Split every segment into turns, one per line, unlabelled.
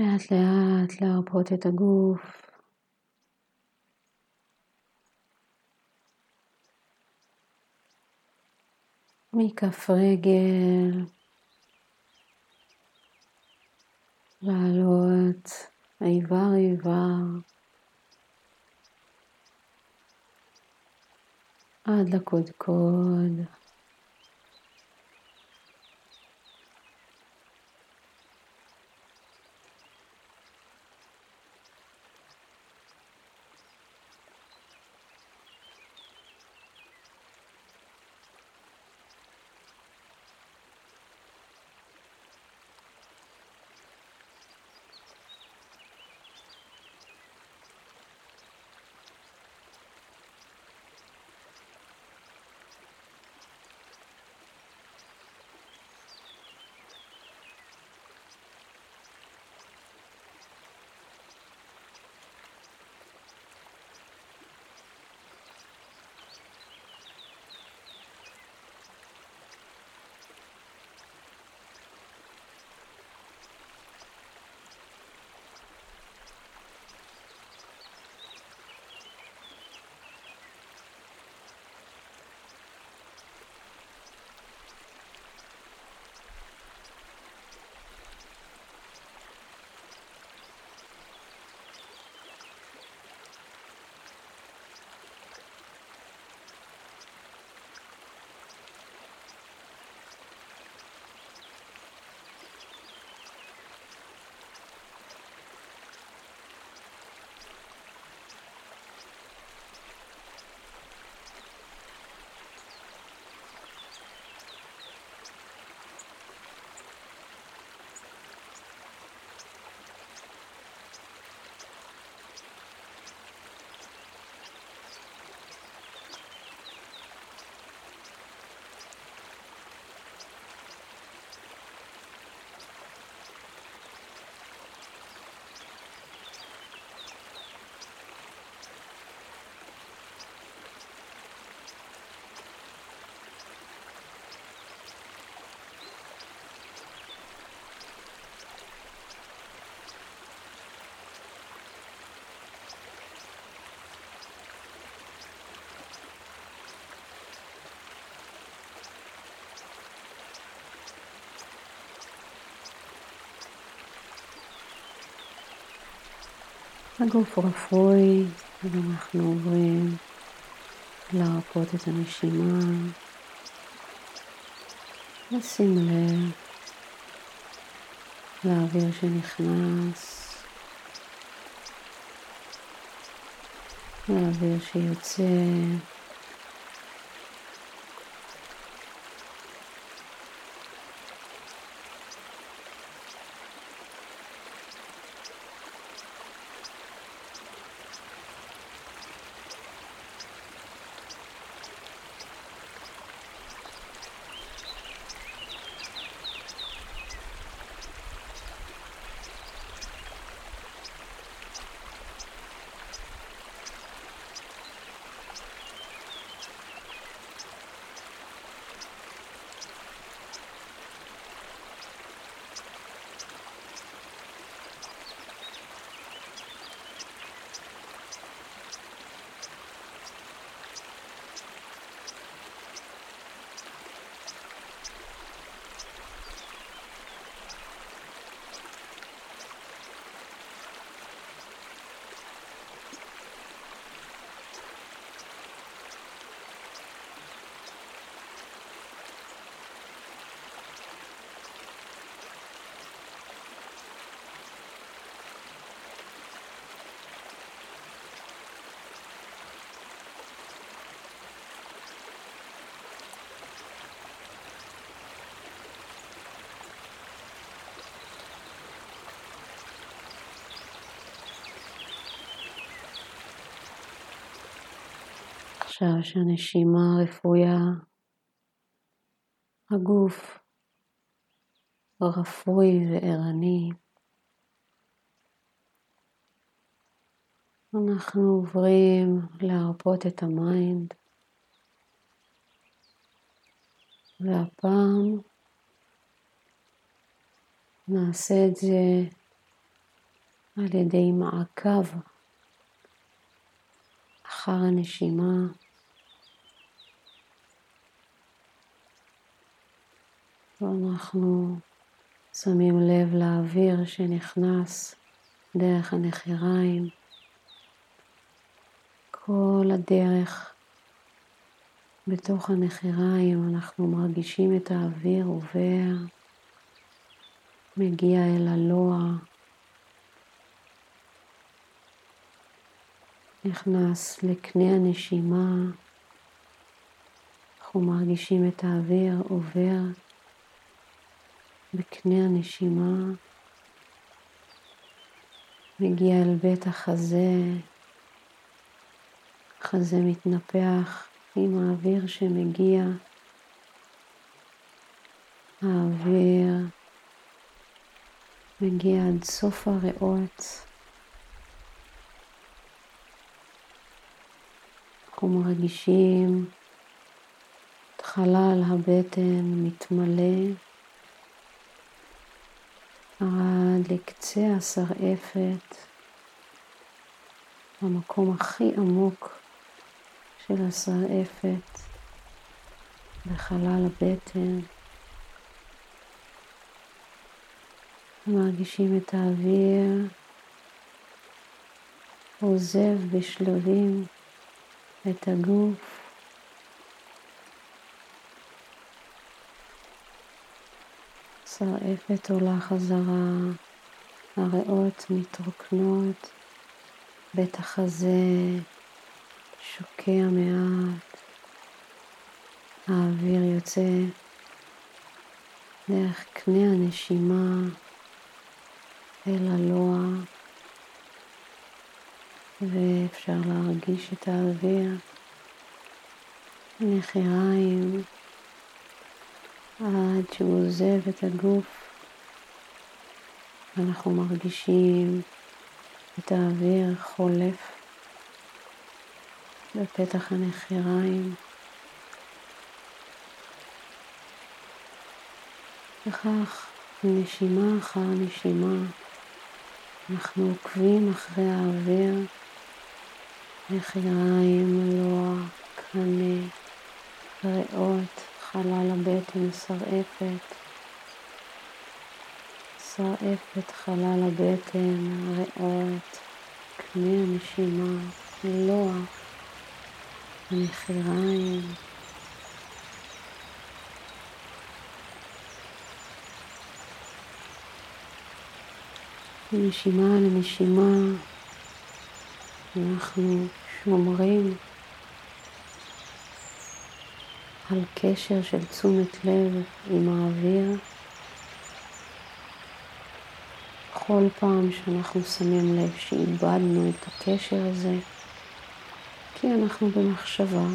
לאט לאט להרפות את הגוף. מכף רגל, לעלות איבר איבר עד לקודקוד. הגוף רפוי, ואנחנו עוברים להרפות את הנשימה, לשים לב לאוויר שנכנס, לאוויר שיוצא. עכשיו שהנשימה רפויה, הגוף רפוי וערני, אנחנו עוברים להרפות את ה mind, והפעם נעשה את זה על ידי מעקב אחר הנשימה. ואנחנו שמים לב לאוויר שנכנס דרך הנחיריים, כל הדרך בתוך הנחיריים אנחנו מרגישים את האוויר עובר, מגיע אל הלוע, נכנס לקנה הנשימה, אנחנו מרגישים את האוויר עובר בקנה הנשימה, מגיע אל בית החזה, החזה מתנפח עם האוויר שמגיע, האוויר מגיע עד סוף הריאות. אנחנו מרגישים את חלל הבטן מתמלא עד לקצה השרעפת, המקום הכי עמוק של השרעפת בחלל הבטן. מרגישים את האוויר עוזב בשלבים את הגוף. שרעפת עולה חזרה, הריאות מתרוקנות, בית החזה שוקע מעט, האוויר יוצא דרך קנה הנשימה אל הלוע, ואפשר להרגיש את האוויר. נחיריים עד שהוא עוזב את הגוף. אנחנו מרגישים את האוויר חולף בפתח הנחיריים. וכך, נשימה אחר נשימה, אנחנו עוקבים אחרי האוויר, נחיריים, לוע, קנה, ריאות, חלל הבטן, שרעפת, שרעפת, חלל הבטן, ריאות, קנה הנשימה, לוע. הנחיריים. מנשימה לנשימה אנחנו שומרים על קשר של תשומת לב עם האוויר. כל פעם שאנחנו שמים לב שאיבדנו את הקשר הזה, כי אנחנו במחשבה.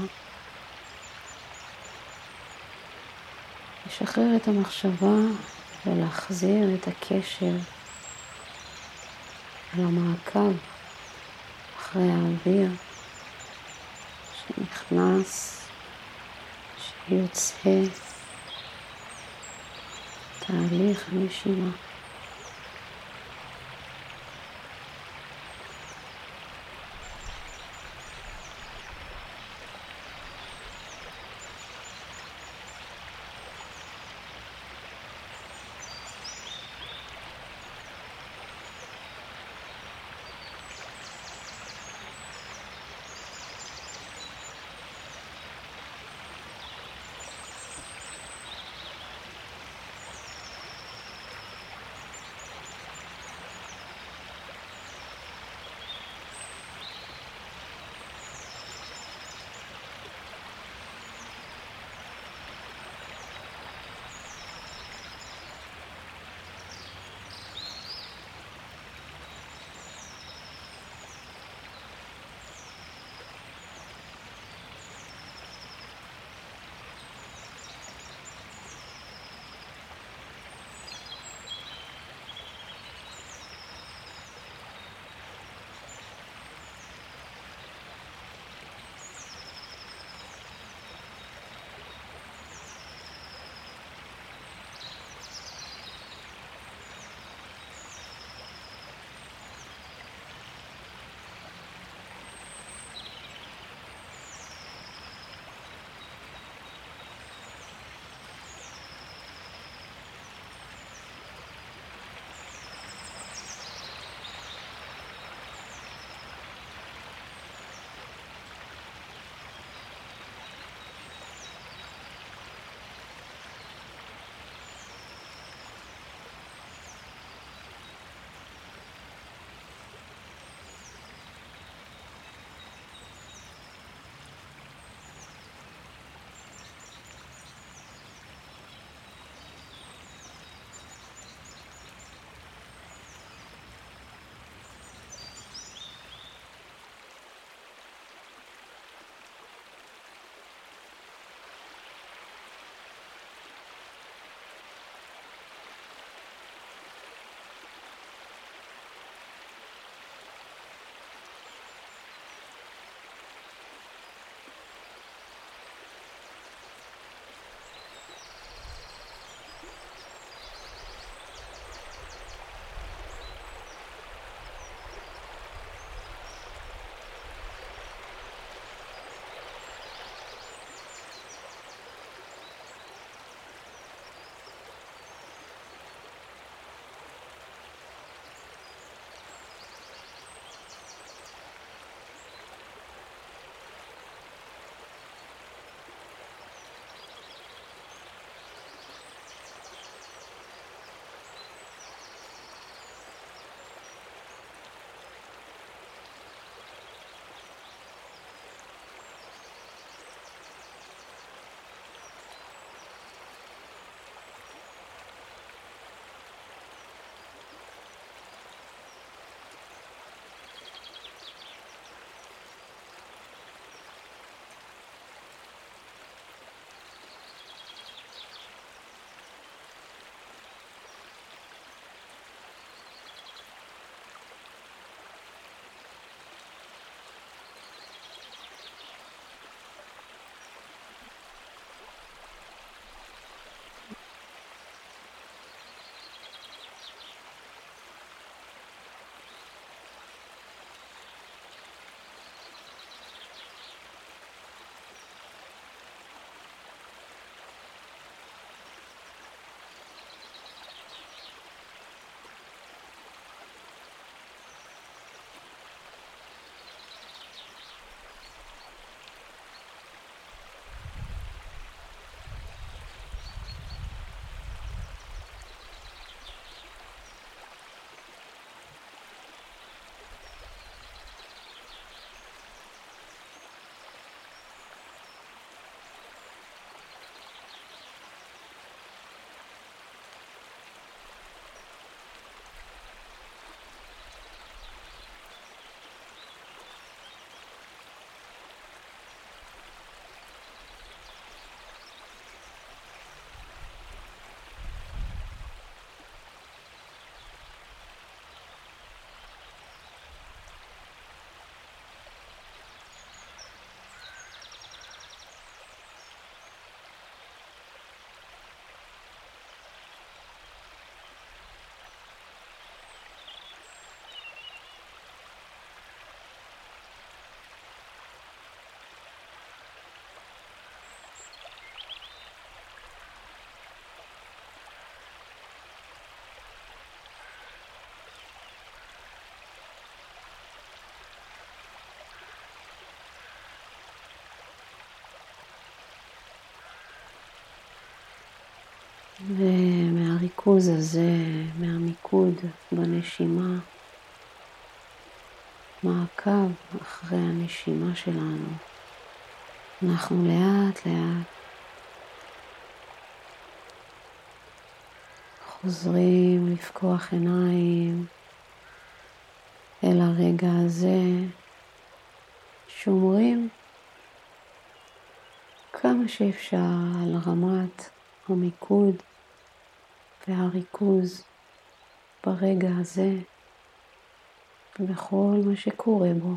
לשחרר את המחשבה ולהחזיר את הקשר למעקב אחרי האוויר שנכנס, שיוצא, תהליך הנשימה. ומהריכוז הזה, מהמיקוד בנשימה, מעקב אחרי הנשימה שלנו, אנחנו לאט לאט חוזרים לפקוח עיניים אל הרגע הזה, שומרים כמה שאפשר על רמת המיקוד והריכוז ברגע הזה ובכל מה שקורה בו.